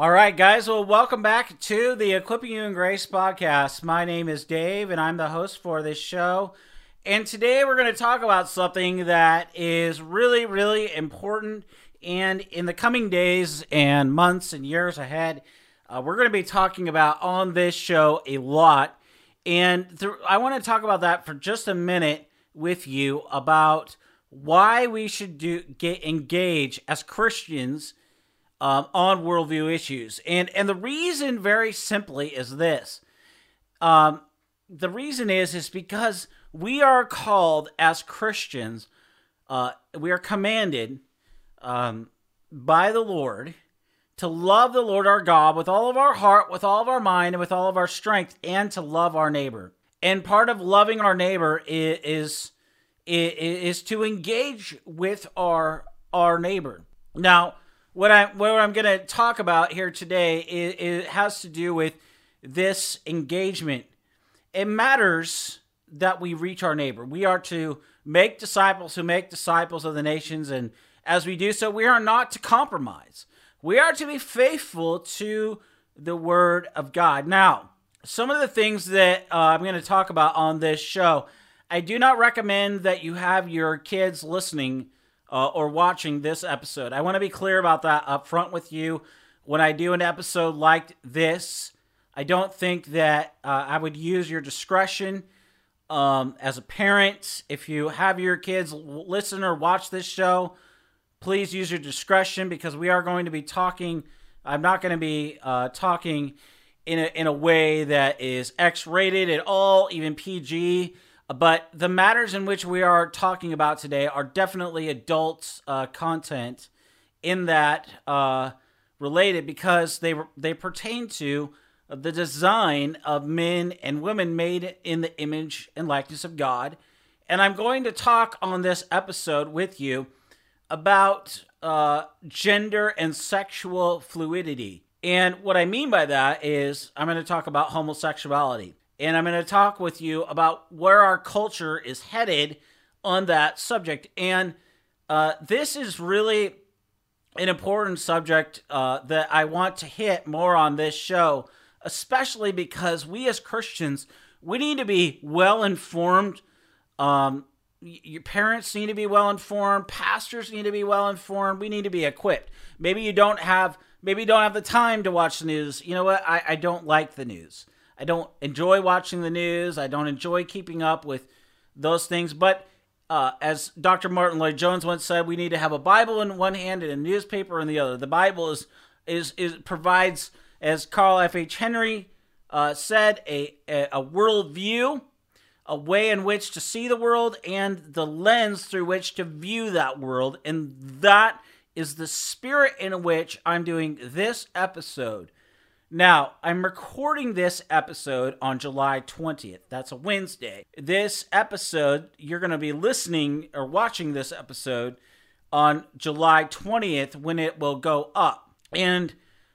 All right, guys. Well, welcome back to the Equipping You in Grace podcast. My name is Dave, and I'm the host for this show. And today we're going to talk about something that is really, really important. And in the coming days and months and years ahead, uh, we're going to be talking about on this show a lot. And th- I want to talk about that for just a minute with you about why we should do get engage as Christians um, on worldview issues. And and the reason, very simply, is this. Um, the reason is is because we are called as Christians. Uh, we are commanded um, by the Lord to love the Lord our God with all of our heart, with all of our mind, and with all of our strength, and to love our neighbor. And part of loving our neighbor is is, is to engage with our our neighbor. Now, what I what I'm going to talk about here today it has to do with this engagement. It matters that we reach our neighbor. We are to make disciples who make disciples of the nations, and as we do so, we are not to compromise. We are to be faithful to the word of God. Now, some of the things that uh, I'm going to talk about on this show, I do not recommend that you have your kids listening uh, or watching this episode. I want to be clear about that up front with you. When I do an episode like this, I don't think that uh, I would use your discretion um, as a parent. If you have your kids listen or watch this show, please use your discretion because we are going to be talking. I'm not going to be uh, talking in a, in a way that is X rated at all, even PG. But the matters in which we are talking about today are definitely adult uh, content in that uh, related because they they pertain to the design of men and women made in the image and likeness of God. And I'm going to talk on this episode with you about uh, gender and sexual fluidity. And what I mean by that is I'm going to talk about homosexuality and I'm going to talk with you about where our culture is headed on that subject. And uh, this is really an important subject uh, that I want to hit more on this show, especially because we as Christians, we need to be well informed. Um, your parents need to be well informed. Pastors need to be well informed. We need to be equipped. Maybe you don't have, maybe you don't have the time to watch the news. You know what? I, I don't like the news. I don't enjoy watching the news. I don't enjoy keeping up with those things. But uh, as Dr. Martyn Lloyd-Jones once said, we need to have a Bible in one hand and a newspaper in the other. The Bible is is is provides, as Carl F. H. Henry uh, said, a, a a worldview, a way in which to see the world, and the lens through which to view that world, and that is the spirit in which I'm doing this episode. Now, I'm recording this episode on July 20th. That's a Wednesday. This episode, you're going to be listening or watching this episode on July 20th when it will go up. And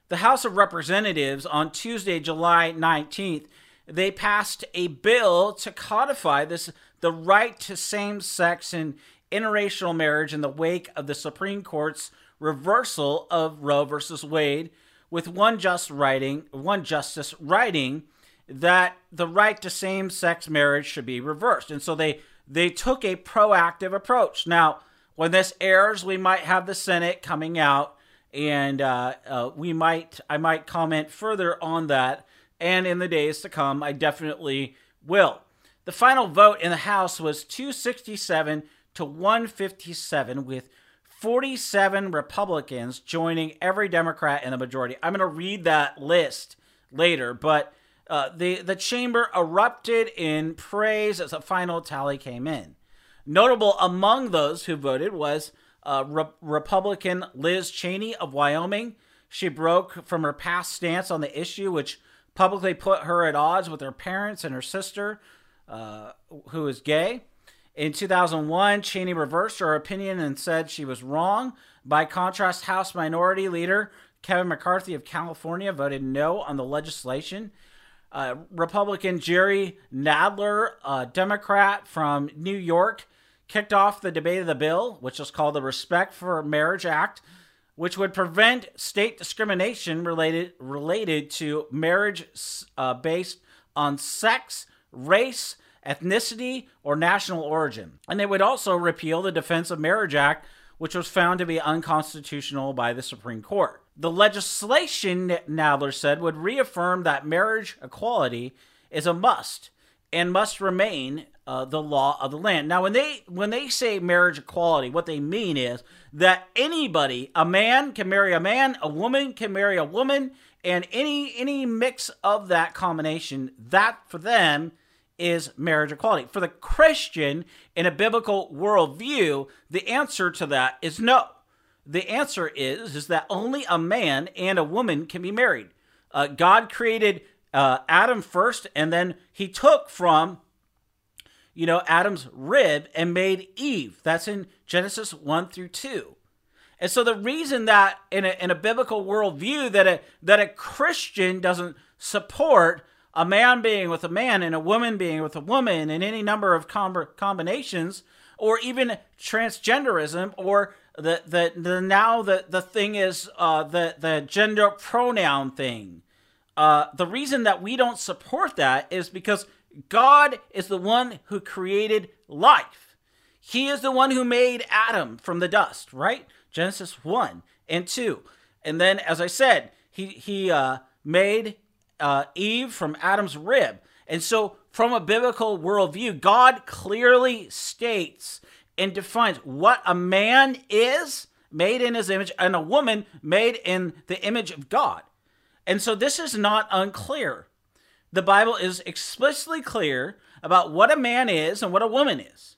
the House of Representatives on Tuesday, July 19th, they passed a bill to codify this the right to same-sex and interracial marriage in the wake of the Supreme Court's reversal of Roe versus Wade with one just writing, one justice writing that the right to same-sex marriage should be reversed. And so they they took a proactive approach. Now, when this airs, we might have the Senate coming out, and uh, uh, we might I might comment further on that. And in the days to come, I definitely will. The final vote in the House was 267 to 157, with 47 Republicans joining every Democrat in the majority. I'm going to read that list later, but uh, the, the chamber erupted in praise as a final tally came in. Notable among those who voted was uh, Re- Republican Liz Cheney of Wyoming. She broke from her past stance on the issue, which publicly put her at odds with her parents and her sister, uh, who is gay. In 2001, Cheney reversed her opinion and said she was wrong. By contrast, House Minority Leader Kevin McCarthy of California voted no on the legislation. Uh, Republican Jerry Nadler, a Democrat from New York, kicked off the debate of the bill, which is called the Respect for Marriage Act, which would prevent state discrimination related related to marriage uh, based on sex, race, ethnicity, or national origin. And they would also repeal the Defense of Marriage Act, which was found to be unconstitutional by the Supreme Court. The legislation, Nadler said, would reaffirm that marriage equality is a must and must remain uh, the law of the land. Now, when they when they say marriage equality, what they mean is that anybody, a man can marry a man, a woman can marry a woman, and any any mix of that combination, that for them is marriage equality. For the Christian in a biblical worldview, the answer to that is no. The answer is is that only a man and a woman can be married. Uh, God created uh, Adam first, and then He took from you know Adam's rib and made Eve. That's in Genesis one through two. And so the reason that in a, in a biblical worldview that a that a Christian doesn't support a man being with a man and a woman being with a woman and any number of com- combinations or even transgenderism or the the, the now the, the thing is uh, the the gender pronoun thing uh, the reason that we don't support that is because God is the one who created life. He is the one who made Adam from the dust, right? Genesis 1 and 2. And then, as I said, he, he uh, made uh, Eve from Adam's rib. And so, from a biblical worldview, God clearly states and defines what a man is made in his image and a woman made in the image of God. And so, this is not unclear. The Bible is explicitly clear about what a man is and what a woman is.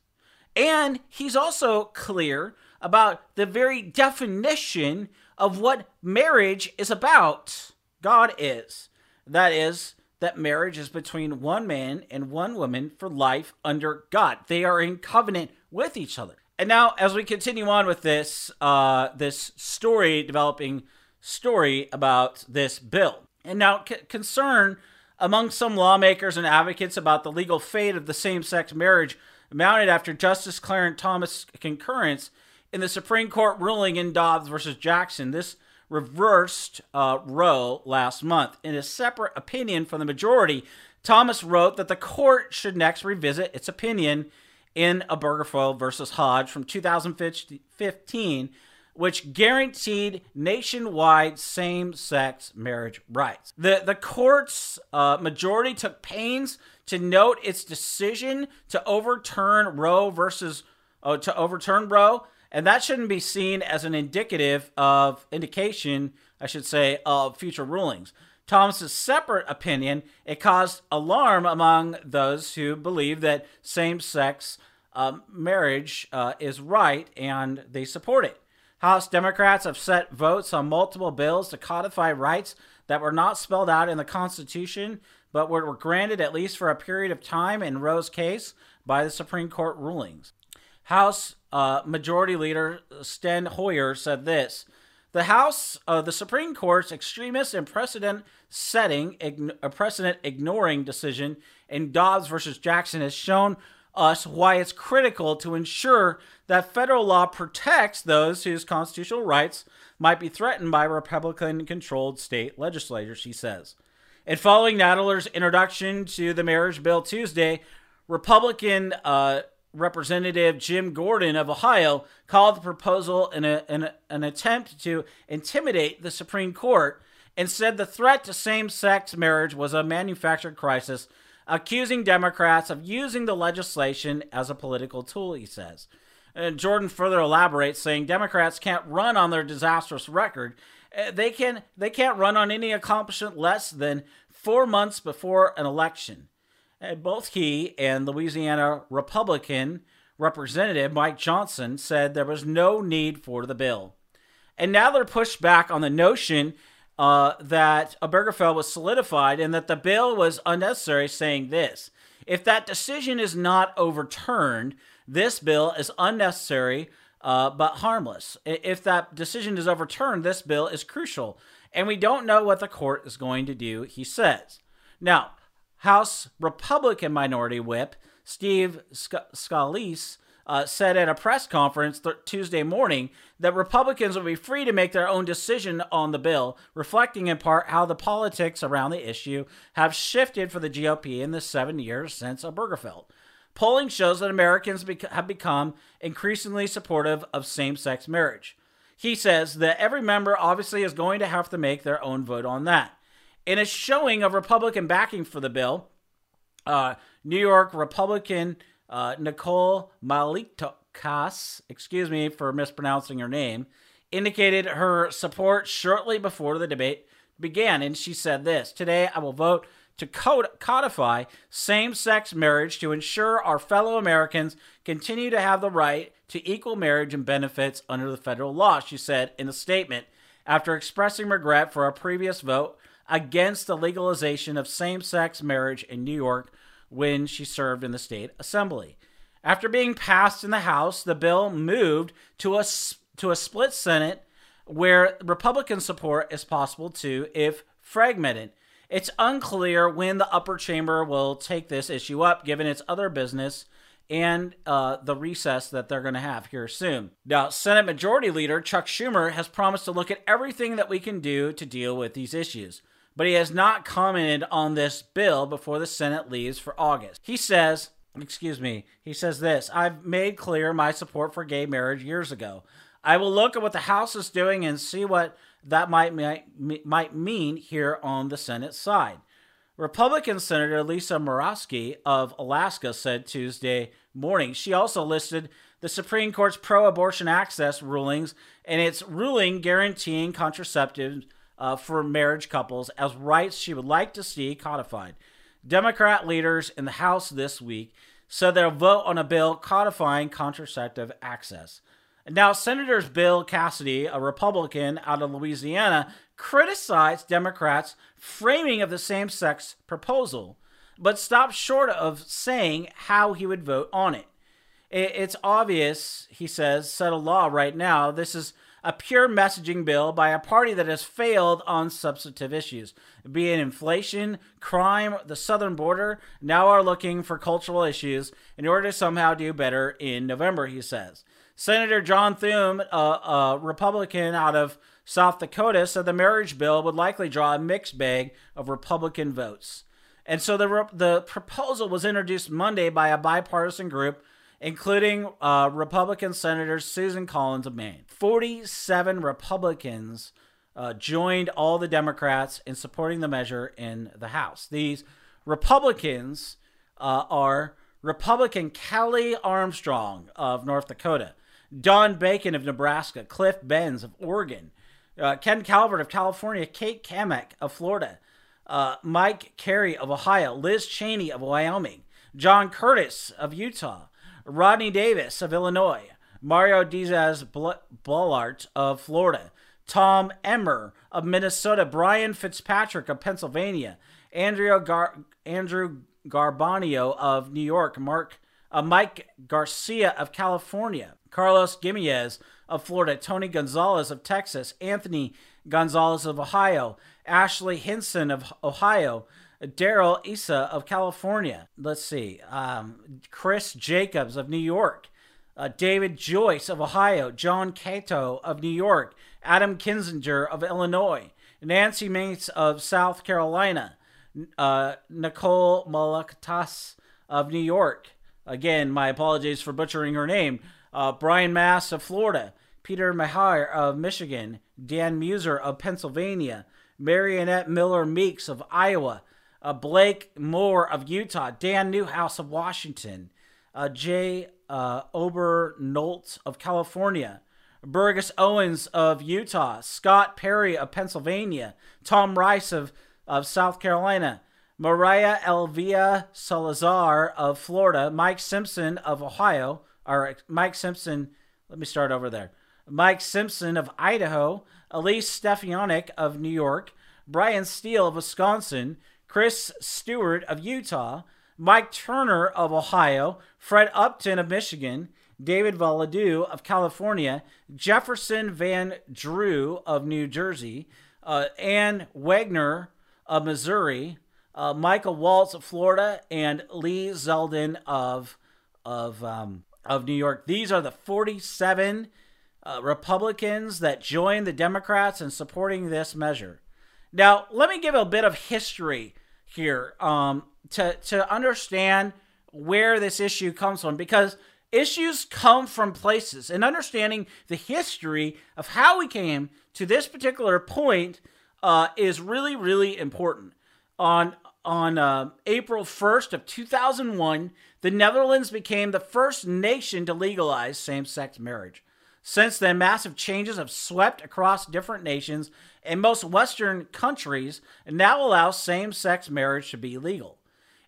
And he's also clear about the very definition of what marriage is about. God is. That is, that marriage is between one man and one woman for life under God. They are in covenant with each other. And now, as we continue on with this, uh, this story, developing story about this bill, and now c- concern among some lawmakers and advocates about the legal fate of the same-sex marriage mounted after Justice Clarence Thomas' concurrence in the Supreme Court ruling in Dobbs versus Jackson. This reversed uh, Roe last month. In a separate opinion from the majority, Thomas wrote that the court should next revisit its opinion in Obergefell versus Hodge from 2015, which guaranteed nationwide same-sex marriage rights. The the court's uh, majority took pains to note its decision to overturn Roe versus uh, to overturn Roe and that shouldn't be seen as an indicative of indication, I should say, of future rulings. Thomas's separate opinion, it caused alarm among those who believe that same-sex um, marriage uh, is right and they support it. House Democrats have set votes on multiple bills to codify rights that were not spelled out in the Constitution, but were granted at least for a period of time in Roe's case by the Supreme Court rulings. House uh, Majority Leader Steny Hoyer said this The House, uh, the Supreme Court's extremist and precedent setting, ign- a precedent ignoring decision in Dobbs versus Jackson has shown us why it's critical to ensure that federal law protects those whose constitutional rights might be threatened by Republican controlled state legislatures, she says. And following Nadler's introduction to the marriage bill Tuesday, Republican uh, Representative Jim Jordan of Ohio called the proposal an, an, an attempt to intimidate the Supreme Court and said the threat to same sex marriage was a manufactured crisis, accusing Democrats of using the legislation as a political tool, he says. And Jordan further elaborates, saying Democrats can't run on their disastrous record. Uh, they, can, they can't run on any accomplishment less than four months before an election. And both he and Louisiana Republican Representative Mike Johnson said there was no need for the bill. And now they're pushed back on the notion uh, that Obergefell was solidified and that the bill was unnecessary, saying this If that decision is not overturned, this bill is unnecessary uh, but harmless. If that decision is overturned, this bill is crucial. And we don't know what the court is going to do, he says. Now, House Republican Minority Whip Steve Scalise uh, said at a press conference th- Tuesday morning that Republicans will be free to make their own decision on the bill, reflecting in part how the politics around the issue have shifted for the GOP in the seven years since Obergefell. Polling shows that Americans have become increasingly supportive of same sex marriage. He says that every member obviously is going to have to make their own vote on that. In a showing of Republican backing for the bill, uh, New York Republican uh, Nicole Malliotakis, excuse me for mispronouncing her name, indicated her support shortly before the debate began. And she said this Today I will vote to codify same sex marriage to ensure our fellow Americans continue to have the right to equal marriage and benefits under the federal law, she said in a statement after expressing regret for a previous vote against the legalization of same sex marriage in New York when she served in the state assembly. After being passed in the House, the bill moved to a, to a split Senate where Republican support is possible too if fragmented. It's unclear when the upper chamber will take this issue up, given its other business and uh, the recess that they're going to have here soon. Now, Senate Majority Leader Chuck Schumer has promised to look at everything that we can do to deal with these issues but he has not commented on this bill before the Senate leaves for August. He says, excuse me, he says this I've made clear my support for gay marriage years ago. I will look at what the House is doing and see what that might, might, might mean here on the Senate side. Republican Senator Lisa Murkowski of Alaska said Tuesday morning she also listed the Supreme Court's pro abortion access rulings and its ruling guaranteeing contraceptives uh, for marriage couples as rights she would like to see codified. Democrat leaders in the House this week said they'll vote on a bill codifying contraceptive access. Now, Senators Bill Cassidy, a Republican out of Louisiana, criticized Democrats' framing of the same sex proposal, but stopped short of saying how he would vote on it. It's obvious, he says, settled law right now. This is a pure messaging bill by a party that has failed on substantive issues, be it inflation, crime, the southern border, now are looking for cultural issues in order to somehow do better in November, he says. Senator John Thune, a, a Republican out of South Dakota, said the marriage bill would likely draw a mixed bag of Republican votes. And so the, the proposal was introduced Monday by a bipartisan group including uh, Republican Senator Susan Collins of Maine. 47 Republicans uh, joined all the Democrats in supporting the measure in the House. These Republicans uh, are Republican Kelly Armstrong of North Dakota, Don Bacon of Nebraska, Cliff Bentz of Oregon, uh, Ken Calvert of California, Kate Cammack of Florida, uh, Mike Carey of Ohio, Liz Cheney of Wyoming, John Curtis of Utah, Rodney Davis of Illinois, Mario Diaz Balart of Florida, Tom Emmer of Minnesota, Brian Fitzpatrick of Pennsylvania, Andrew, Gar- Andrew Garbarino of New York, Mark uh, Mike Garcia of California, Carlos Gimenez of Florida, Tony Gonzalez of Texas, Anthony Gonzalez of Ohio, Ashley Hinson of Ohio, Darrell Issa of California. Let's see. Um, Chris Jacobs of New York. Uh, David Joyce of Ohio. John Katko of New York. Adam Kinzinger of Illinois. Nancy Mace of South Carolina. Uh, Nicole Malliotakis of New York. Again, my apologies for butchering her name. Uh, Brian Mast of Florida. Peter Meijer of Michigan. Dan Meuser of Pennsylvania. Mariannette Miller Meeks of Iowa uh, Blake Moore of Utah, Dan Newhouse of Washington, uh, Jay uh, Obernolte of California, Burgess Owens of Utah, Scott Perry of Pennsylvania, Tom Rice of, of South Carolina, Maria Elvira Salazar of Florida, Mike Simpson of Ohio, or Mike Simpson. Let me start over there. Mike Simpson of Idaho, Elise Stefanik of New York, Brian Steele of Wisconsin, Chris Stewart of Utah, Mike Turner of Ohio, Fred Upton of Michigan, David Valadao of California, Jefferson Van Drew of New Jersey, uh, Ann Wagner of Missouri, uh, Michael Waltz of Florida, and Lee Zeldin of of um, of New York. These are the 47 uh, Republicans that joined the Democrats in supporting this measure. Now, let me give a bit of history here um, to to understand where this issue comes from because issues come from places and understanding the history of how we came to this particular point uh, is really really important. On on uh, April 1st of 2001 the Netherlands became the first nation to legalize same-sex marriage. Since then massive changes have swept across different nations and most western countries now allow same-sex marriage to be legal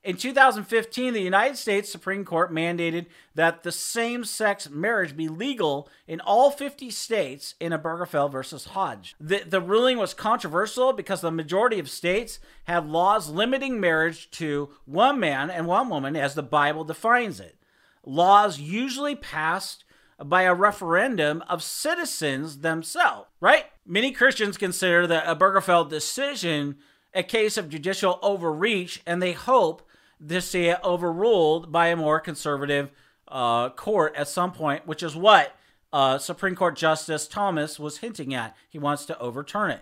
in 2015, the United States Supreme Court mandated that the same sex marriage be legal in all 50 states in Obergefell versus Hodge. The, the ruling was controversial because the majority of states have laws limiting marriage to one man and one woman as the Bible defines it. Laws usually passed by a referendum of citizens themselves, right? Many Christians consider the Obergefell decision a case of judicial overreach, and they hope to see it overruled by a more conservative uh, court at some point, which is what uh, Supreme Court Justice Thomas was hinting at. He wants to overturn it.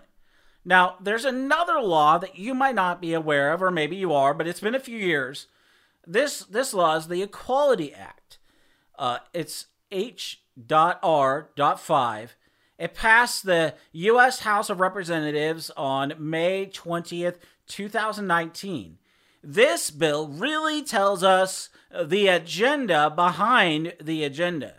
Now, there's another law that you might not be aware of, or maybe you are, but it's been a few years. This this law is the Equality Act. Uh, it's H.R.5. It passed the U.S. House of Representatives on May 20th, 2019. This bill really tells us the agenda behind the agenda.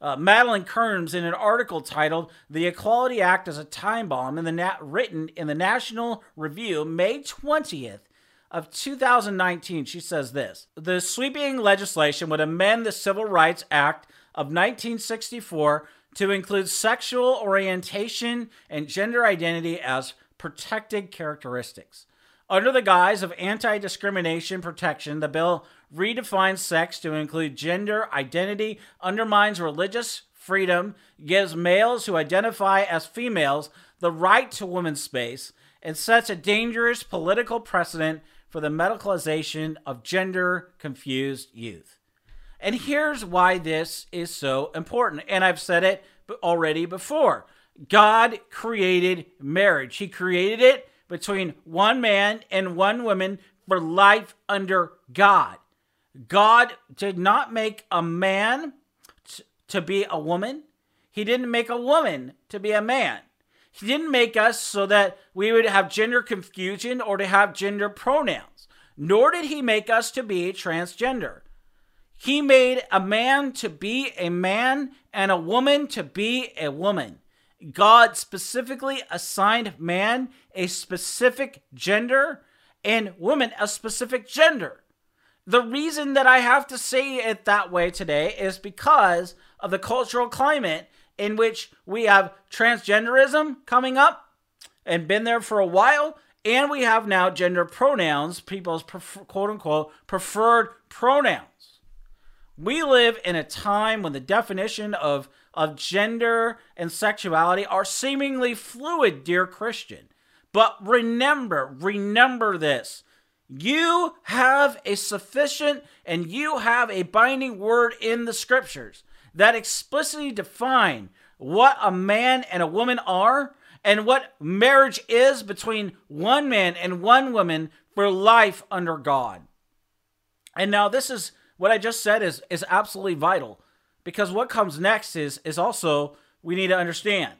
Uh, Madeleine Kearns, in an article titled "The Equality Act as a Time Bomb," in the written in the National Review, May twentieth of 2019, she says this: The sweeping legislation would amend the Civil Rights Act of 1964 to include sexual orientation and gender identity as protected characteristics. Under the guise of anti discrimination protection, the bill redefines sex to include gender identity, undermines religious freedom, gives males who identify as females the right to women's space, and sets a dangerous political precedent for the medicalization of gender confused youth. And here's why this is so important. And I've said it already before God created marriage, He created it between one man and one woman for life under God. God did not make a man t- to be a woman. He didn't make a woman to be a man. He didn't make us so that we would have gender confusion or to have gender pronouns. Nor did he make us to be transgender. He made a man to be a man and a woman to be a woman. God specifically assigned man a specific gender and woman a specific gender. The reason that I have to say it that way today is because of the cultural climate in which we have transgenderism coming up and been there for a while, and we have now gender pronouns, people's quote unquote preferred pronouns. We live in a time when the definition of of gender and sexuality are seemingly fluid, dear Christian. But remember, remember this. You have a sufficient and you have a binding word in the scriptures that explicitly define what a man and a woman are and what marriage is between one man and one woman for life under God. And now this is what I just said is is absolutely vital because what comes next is is also we need to understand.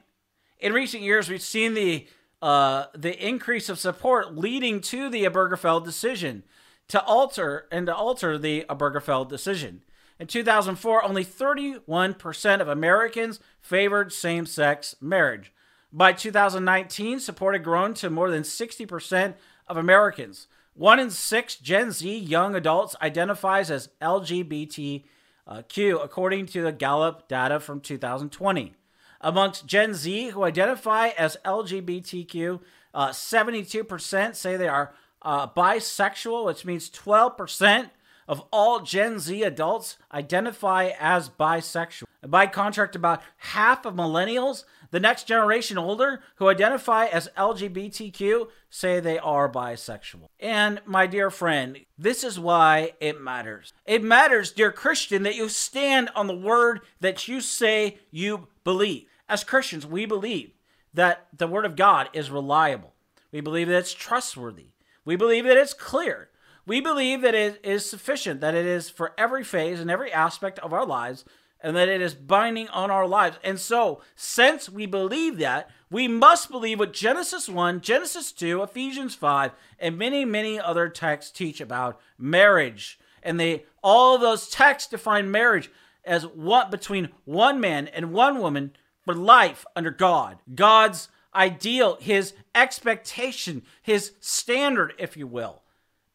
In recent years, we've seen the uh, the increase of support leading to the Obergefell decision to alter and to alter the Obergefell decision. In 2004, only 31% of Americans favored same-sex marriage. By 2019, support had grown to more than 60% of Americans. One in six Gen Z young adults identifies as LGBT uh, according to the Gallup data from 2020. Amongst Gen Z who identify as LGBTQ, uh, 72% say they are uh, bisexual, which means 12% of all Gen Z adults identify as bisexual. By contrast, about half of millennials, the next generation older, who identify as LGBTQ, say they are bisexual. And my dear friend, this is why it matters. It matters, dear Christian, that you stand on the word that you say you believe. As Christians, we believe that the word of God is reliable. We believe that it's trustworthy. We believe that it's clear. We believe that it is sufficient, that it is for every phase and every aspect of our lives, and that it is binding on our lives. And so, since we believe that, we must believe what Genesis 1, Genesis 2, Ephesians 5, and many, many other texts teach about marriage. And they all those texts define marriage as what between one man and one woman for life under God. God's ideal, his expectation, his standard, if you will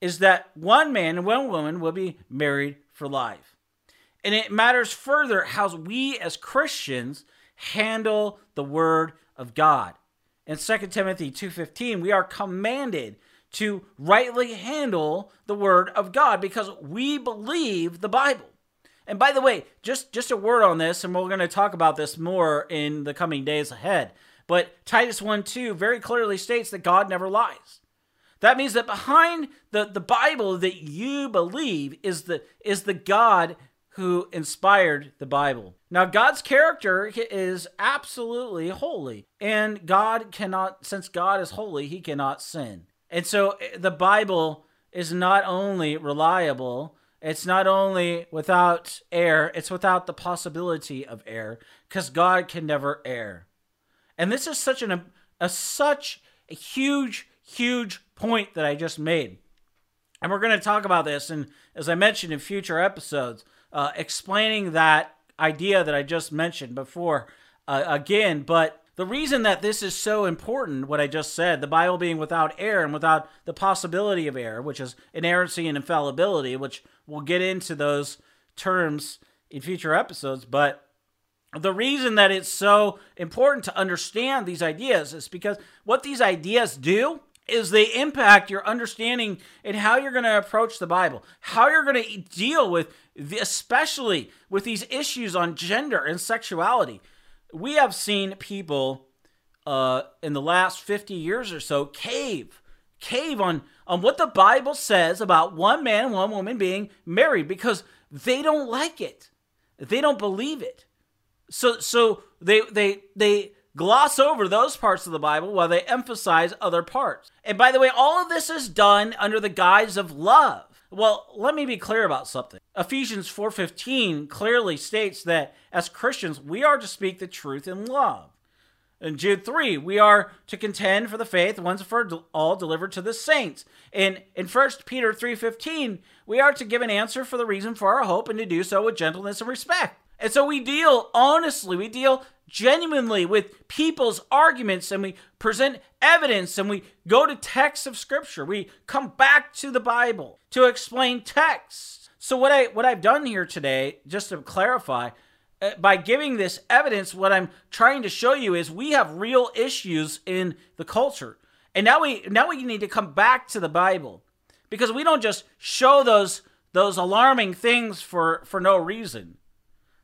is that one man and one woman will be married for life. And it matters further how we as Christians handle the word of God. In 2 Timothy 2:15, we are commanded to rightly handle the word of God because we believe the Bible. And by the way, just just a word on this and we're going to talk about this more in the coming days ahead. But Titus 1:2 very clearly states that God never lies. That means that behind the, the Bible that you believe is the is the God who inspired the Bible. Now God's character is absolutely holy, and God cannot since God is holy, he cannot sin. And so eh, the Bible is not only reliable, it's not only without error, it's without the possibility of error cuz God can never err. And this is such an a such a huge huge point that I just made. And we're going to talk about this, and as I mentioned in future episodes, uh, explaining that idea that I just mentioned before uh, again. But the reason that this is so important, what I just said, the Bible being without error and without the possibility of error, which is inerrancy and infallibility, which we'll get into those terms in future episodes. But the reason that it's so important to understand these ideas is because what these ideas do is they impact your understanding and how you're going to approach the Bible, how you're going to deal with, especially with these issues on gender and sexuality. We have seen people uh, in the last 50 years or so cave, cave on, on what the Bible says about one man and one woman being married because they don't like it. They don't believe it. So, so they, they, they, gloss over those parts of the Bible while they emphasize other parts. And by the way, all of this is done under the guise of love. Well, let me be clear about something. Ephesians 4:15 clearly states that as Christians, we are to speak the truth in love. In Jude 3, we are to contend for the faith once for all delivered to the saints. In in 1 Peter 3:15, we are to give an answer for the reason for our hope and to do so with gentleness and respect. And so we deal honestly, we deal genuinely with people's arguments and we present evidence and we go to texts of scripture. We come back to the Bible to explain texts. So what I what I've done here today just to clarify uh, by giving this evidence what I'm trying to show you is we have real issues in the culture. And now we now we need to come back to the Bible because we don't just show those those alarming things for for no reason.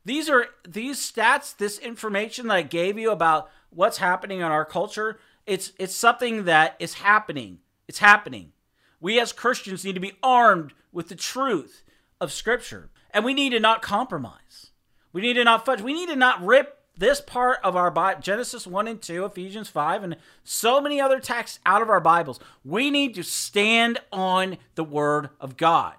These are these stats, this information that I gave you about what's happening in our culture. It's it's something that is happening. It's happening. We as Christians need to be armed with the truth of Scripture, and we need to not compromise. We need to not fudge. We need to not rip this part of our Bible, Genesis 1 and 2, Ephesians 5, and so many other texts out of our Bibles. We need to stand on the Word of God.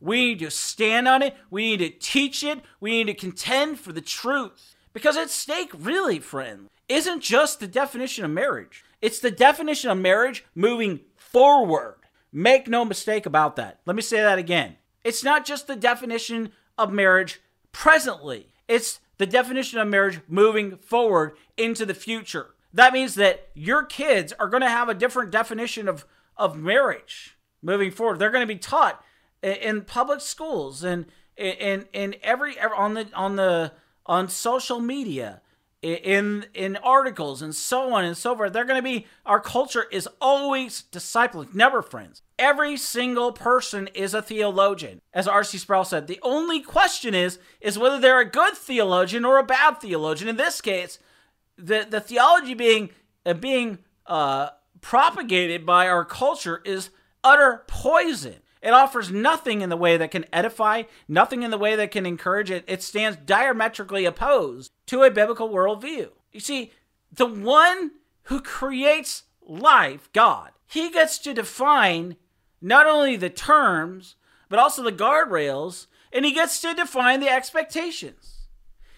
We need to stand on it. We need to teach it. We need to contend for the truth. Because at stake, really, friend, isn't just the definition of marriage, it's the definition of marriage moving forward. Make no mistake about that. Let me say that again. It's not just the definition of marriage presently, it's the definition of marriage moving forward into the future. That means that your kids are going to have a different definition of, of marriage moving forward. They're going to be taught in public schools and in in every on the on the on social media in in articles and so on and so forth. They're going to be our culture is always discipling never friends. Every single person is a theologian. As R.C. Sproul said the only question is is whether they're a good theologian or a bad theologian. In this case the the theology being uh, being uh, propagated by our culture is utter poison it offers nothing in the way that can edify, nothing in the way that can encourage it. It stands diametrically opposed to a biblical worldview. You see, the one who creates life, God, he gets to define not only the terms, but also the guardrails, and he gets to define the expectations.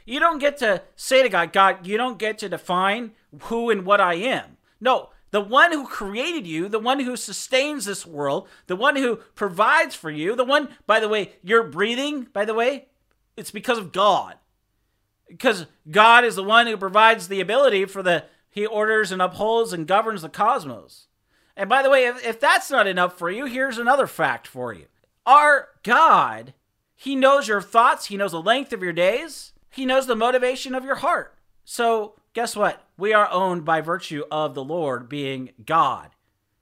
You don't get to say to God, God, you don't get to define who and what I am. No, the one who created you, the one who sustains this world, the one who provides for you, the one, by the way, you're breathing, by the way, it's because of God. Because God is the one who provides the ability for the, he orders and upholds and governs the cosmos. And by the way, if, if that's not enough for you, here's another fact for you. Our God, He knows your thoughts, He knows the length of your days, He knows the motivation of your heart. So guess what? We are owned by virtue of the Lord being God.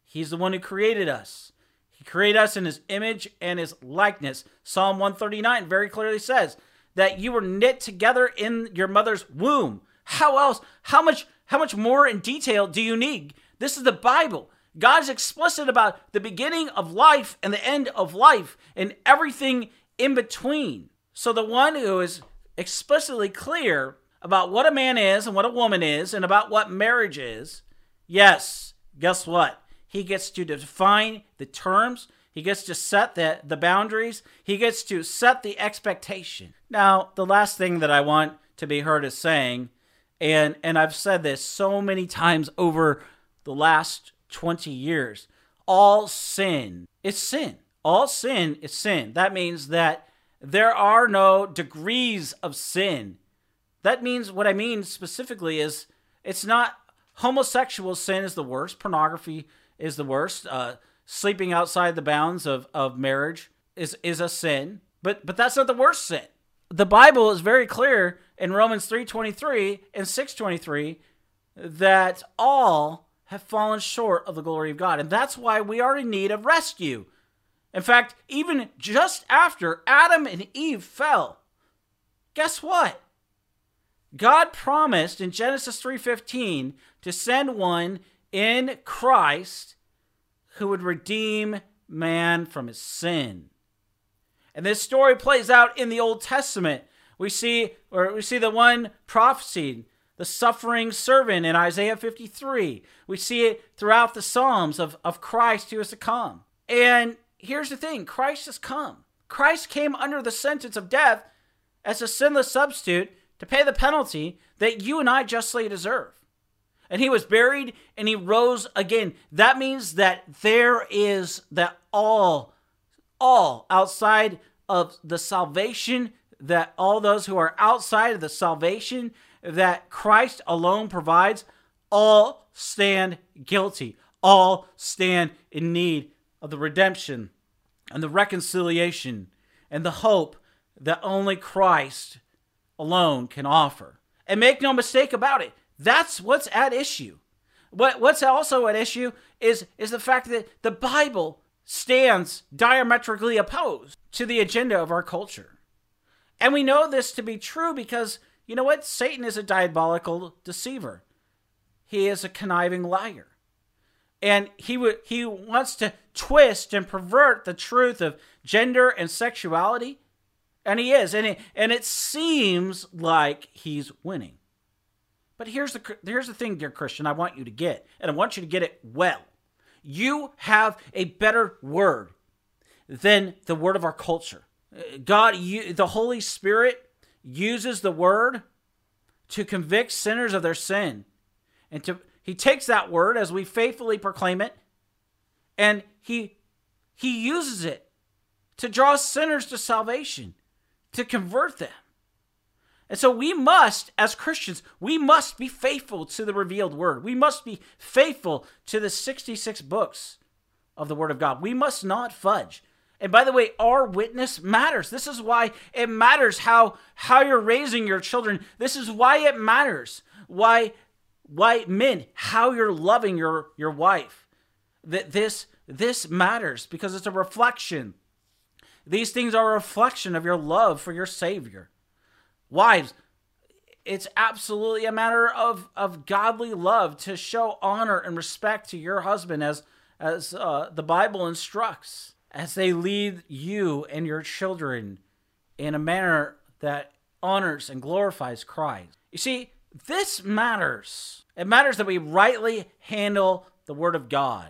He's the one who created us. He created us in his image and his likeness. Psalm 139 very clearly says that you were knit together in your mother's womb. How else? How much how much more in detail do you need? This is the Bible. God is explicit about the beginning of life and the end of life and everything in between. So the one who is explicitly clear about what a man is and what a woman is and about what marriage is, yes, guess what? He gets to define the terms, he gets to set the, the boundaries, he gets to set the expectation. Now, the last thing that I want to be heard as saying, and, and I've said this so many times over the last 20 years all sin is sin. All sin is sin. That means that there are no degrees of sin that means what I mean specifically is it's not homosexual sin is the worst, pornography is the worst, uh, sleeping outside the bounds of, of marriage is is a sin, but but that's not the worst sin. The Bible is very clear in Romans 3:23 and 6:23 that all have fallen short of the glory of God, and that's why we are in need of rescue. In fact, even just after Adam and Eve fell, guess what? God promised in Genesis 3:15 to send one in Christ who would redeem man from his sin. And this story plays out in the Old Testament. We see or we see the one prophesied, the suffering servant in Isaiah 53. We see it throughout the Psalms of, of Christ who is to come. And here's the thing Christ has come. Christ came under the sentence of death as a sinless substitute to pay the penalty that you and I justly deserve. And he was buried and he rose again. That means that there is that all, all outside of the salvation, that all those who are outside of the salvation that Christ alone provides, all stand guilty. All stand in need of the redemption and the reconciliation and the hope that only Christ alone can offer. And make no mistake about it, that's what's at issue. What, what's also at issue is, is the fact that the Bible stands diametrically opposed to the agenda of our culture. And we know this to be true because, you know what? Satan is a diabolical deceiver. He is a conniving liar. And he, w- he wants to twist and pervert the truth of gender and sexuality and he is, and it, and it seems like he's winning. But here's the here's the thing, dear Christian. I want you to get, and I want you to get it well. You have a better word than the word of our culture. God, you, the Holy Spirit uses the word to convict sinners of their sin, and to he takes that word as we faithfully proclaim it, and he he uses it to draw sinners to salvation to convert them. And so we must, as Christians, we must be faithful to the revealed word. We must be faithful to the 66 books of the word of God. We must not fudge. And by the way, our witness matters. This is why it matters how how you're raising your children. This is why it matters. Why why men how you're loving your your wife. That this this matters because it's a reflection. These things are a reflection of your love for your savior. Wives, it's absolutely a matter of of godly love to show honor and respect to your husband as as uh, the Bible instructs as they lead you and your children in a manner that honors and glorifies Christ. You see, this matters. It matters that we rightly handle the Word of God.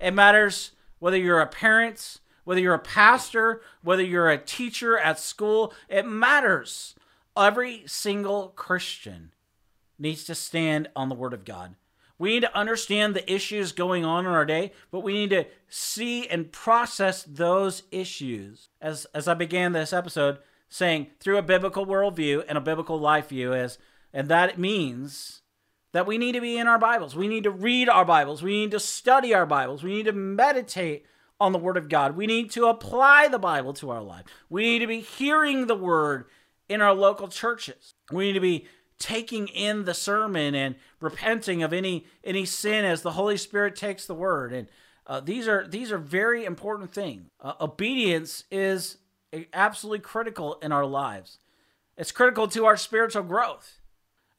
It matters whether you're a parent, whether you're a pastor, whether you're a teacher at school. It matters. Every single Christian needs to stand on the Word of God. We need to understand the issues going on in our day, but we need to see and process those issues. As, as I began this episode saying, through a biblical worldview and a biblical life view, is, and that means that we need to be in our Bibles. We need to read our Bibles. We need to study our Bibles. We need to meditate on the Word of God. We need to apply the Bible to our life. We need to be hearing the Word in our local churches. We need to be taking in the sermon and repenting of any any sin as the Holy Spirit takes the word. And uh, these are these are very important things. Uh, obedience is absolutely critical in our lives. It's critical to our spiritual growth.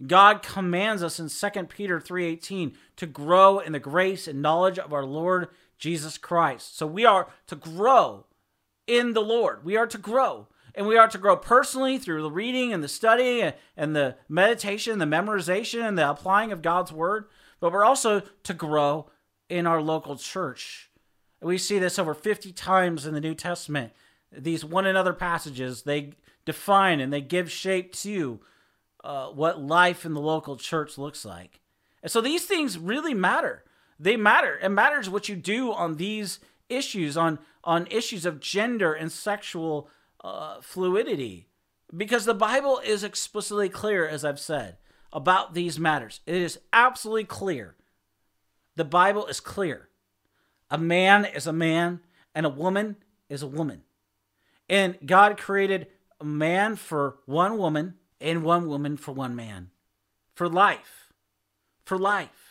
God commands us in 2 Peter 3:18 to grow in the grace and knowledge of our Lord Jesus Christ. So we are to grow in the Lord. We are to grow and we are to grow personally through the reading and the study and the meditation, the memorization, and the applying of God's word. But we're also to grow in our local church. We see this over 50 times in the New Testament. These one another passages, they define and they give shape to uh, what life in the local church looks like. And so these things really matter. They matter. It matters what you do on these issues, on, on issues of gender and sexual uh, fluidity because the Bible is explicitly clear, as I've said, about these matters. It is absolutely clear. The Bible is clear. A man is a man, and a woman is a woman. And God created a man for one woman and one woman for one man. For life. For life.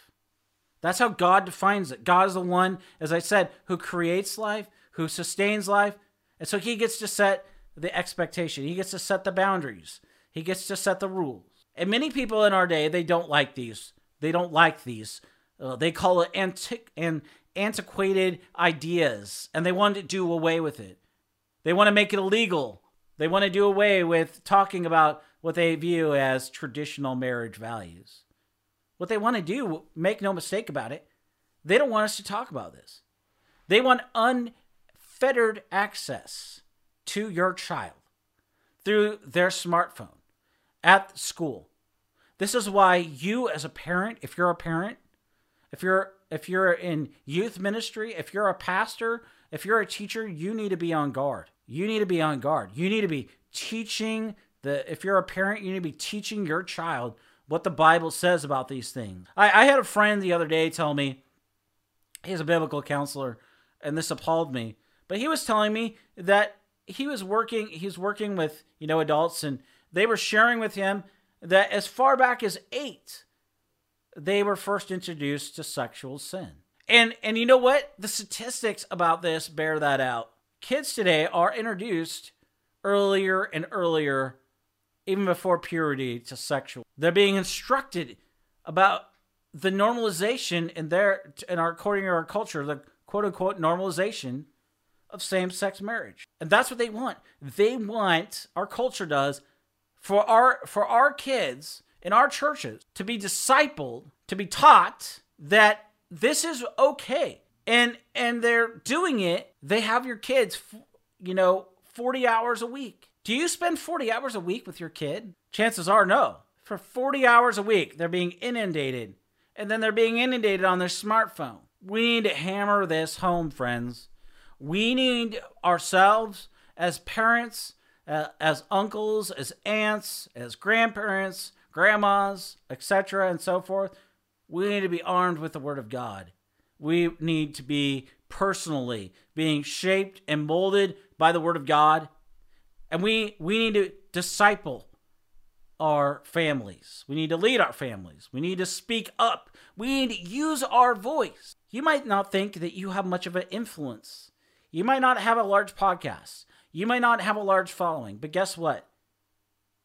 That's how God defines it. God is the one, as I said, who creates life, who sustains life. And so he gets to set the expectation. He gets to set the boundaries. He gets to set the rules. And many people in our day, they don't like these. They don't like these. Uh, they call it and antiquated ideas, and they want to do away with it. They want to make it illegal. They want to do away with talking about what they view as traditional marriage values. What they want to do, make no mistake about it, they don't want us to talk about this. They want unfettered access to your child through their smartphone at school. This is why you as a parent, if you're a parent, if you're if you're in youth ministry, if you're a pastor, if you're a teacher, you need to be on guard. You need to be on guard. You need to be teaching the if you're a parent, you need to be teaching your child what the Bible says about these things. I, I had a friend the other day tell me he's a biblical counselor, and this appalled me. But he was telling me that he was working he's working with you know adults and they were sharing with him that as far back as 8 they were first introduced to sexual sin. And and you know what? The statistics about this bear that out. Kids today are introduced earlier and earlier even before purity to sexual. They're being instructed about the normalization in their in our according to our culture, the quote unquote normalization of same sex marriage. And that's what they want. They want, our culture does, for our for our kids in our churches to be discipled, to be taught that this is okay. And and they're doing it. They have your kids, you know, 40 hours a week. Do you spend 40 hours a week with your kid? Chances are no. For 40 hours a week, they're being inundated. And then they're being inundated on their smartphone. We need to hammer this home, friends. We need ourselves as parents, uh, as uncles, as aunts, as grandparents, grandmas, etc., and so forth. We need to be armed with the Word of God. We need to be personally being shaped and molded by the word of God. And we we need to disciple our families. We need to lead our families. We need to speak up. We need to use our voice. You might not think that you have much of an influence. You might not have a large podcast. You might not have a large following. But guess what?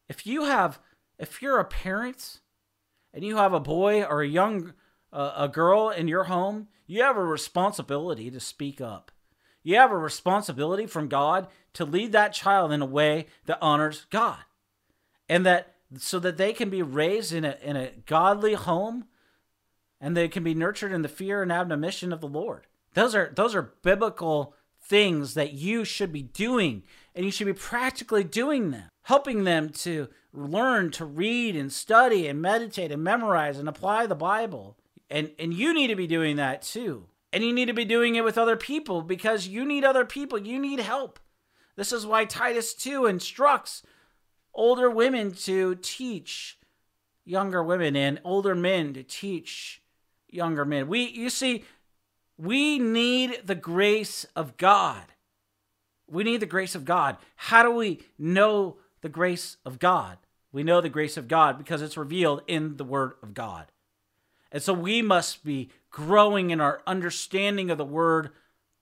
If you have if you're a parent and you have a boy or a young uh, a girl in your home, you have a responsibility to speak up. You have a responsibility from God to lead that child in a way that honors God. And that so that they can be raised in a in a godly home and they can be nurtured in the fear and admonition of the Lord. Those are those are biblical things that you should be doing and you should be practically doing them, helping them to learn to read and study and meditate and memorize and apply the Bible. And and you need to be doing that too. And you need to be doing it with other people because you need other people. You need help. This is why Titus 2 instructs older women to teach younger women and older men to teach younger men. We you see we need the grace of God. We need the grace of God. How do we know the grace of God? We know the grace of God because it's revealed in the word of God. And so we must be growing in our understanding of the word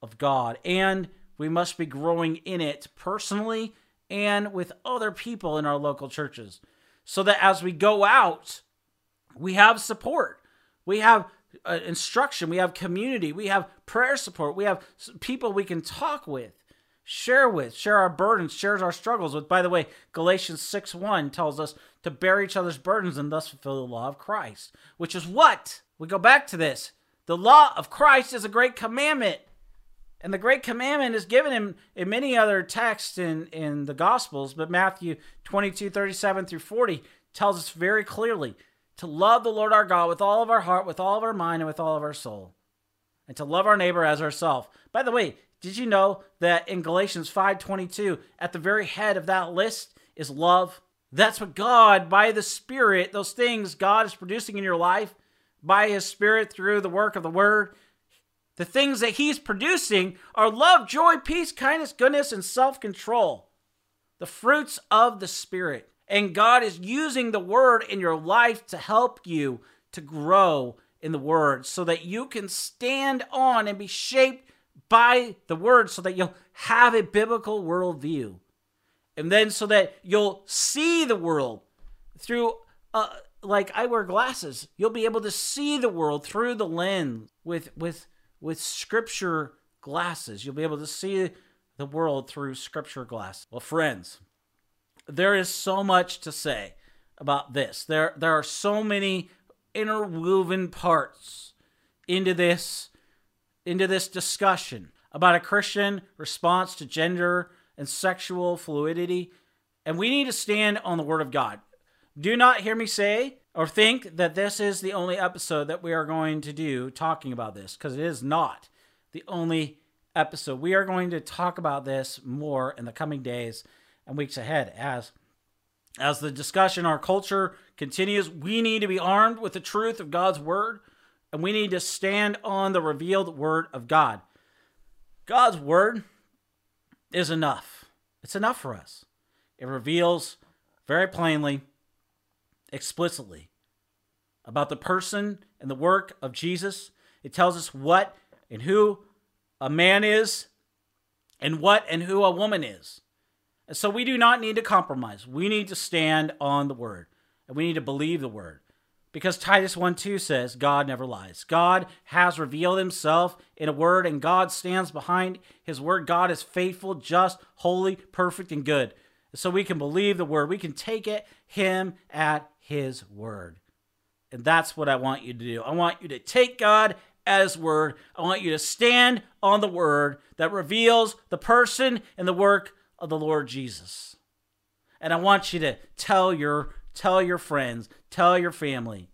of God and we must be growing in it personally and with other people in our local churches so that as we go out, we have support. We have uh, instruction, we have community, we have prayer support, we have people we can talk with, share with, share our burdens, shares our struggles with. By the way, Galatians 6 1 tells us to bear each other's burdens and thus fulfill the law of Christ, which is what? We go back to this. The law of Christ is a great commandment. And the great commandment is given in, in many other texts in, in the Gospels, but Matthew 22, 37 through 40 tells us very clearly to love the Lord our God with all of our heart, with all of our mind, and with all of our soul, and to love our neighbor as ourselves. By the way, did you know that in Galatians 5:22, at the very head of that list is love? That's what God, by the Spirit, those things God is producing in your life, by His Spirit through the work of the Word, the things that He's producing are love, joy, peace, kindness, goodness, and self control. The fruits of the Spirit. And God is using the word in your life to help you to grow in the word so that you can stand on and be shaped by the word so that you'll have a biblical worldview. And then so that you'll see the world through, uh, like I wear glasses, you'll be able to see the world through the lens with, with, with scripture glasses. You'll be able to see the world through scripture glasses. Well, friends, there is so much to say about this. There there are so many interwoven parts into this into this discussion about a Christian response to gender and sexual fluidity. And we need to stand on the word of God. Do not hear me say or think that this is the only episode that we are going to do talking about this because it is not the only episode. We are going to talk about this more in the coming days and weeks ahead as as the discussion our culture continues we need to be armed with the truth of God's word and we need to stand on the revealed word of God. God's word is enough. It's enough for us. It reveals very plainly explicitly about the person and the work of Jesus. It tells us what and who a man is and what and who a woman is. And so we do not need to compromise. We need to stand on the word. And we need to believe the word. Because Titus 1 2 says, God never lies. God has revealed himself in a word, and God stands behind his word. God is faithful, just, holy, perfect, and good. So we can believe the word. We can take it, him at his word. And that's what I want you to do. I want you to take God at his word. I want you to stand on the word that reveals the person and the work of the Lord Jesus. And I want you to tell your tell your friends, tell your family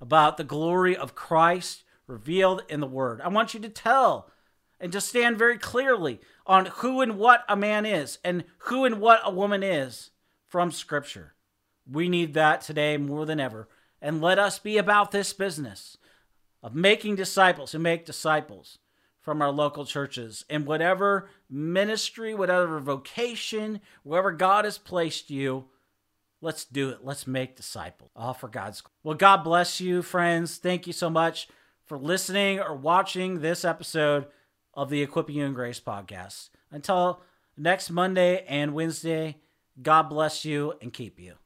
about the glory of Christ revealed in the word. I want you to tell and to stand very clearly on who and what a man is and who and what a woman is from scripture. We need that today more than ever. And let us be about this business of making disciples who make disciples from our local churches. And whatever ministry, whatever vocation, wherever God has placed you, let's do it. Let's make disciples. All for God's. Well, God bless you, friends. Thank you so much for listening or watching this episode of the Equipping You in Grace podcast. Until next Monday and Wednesday, God bless you and keep you.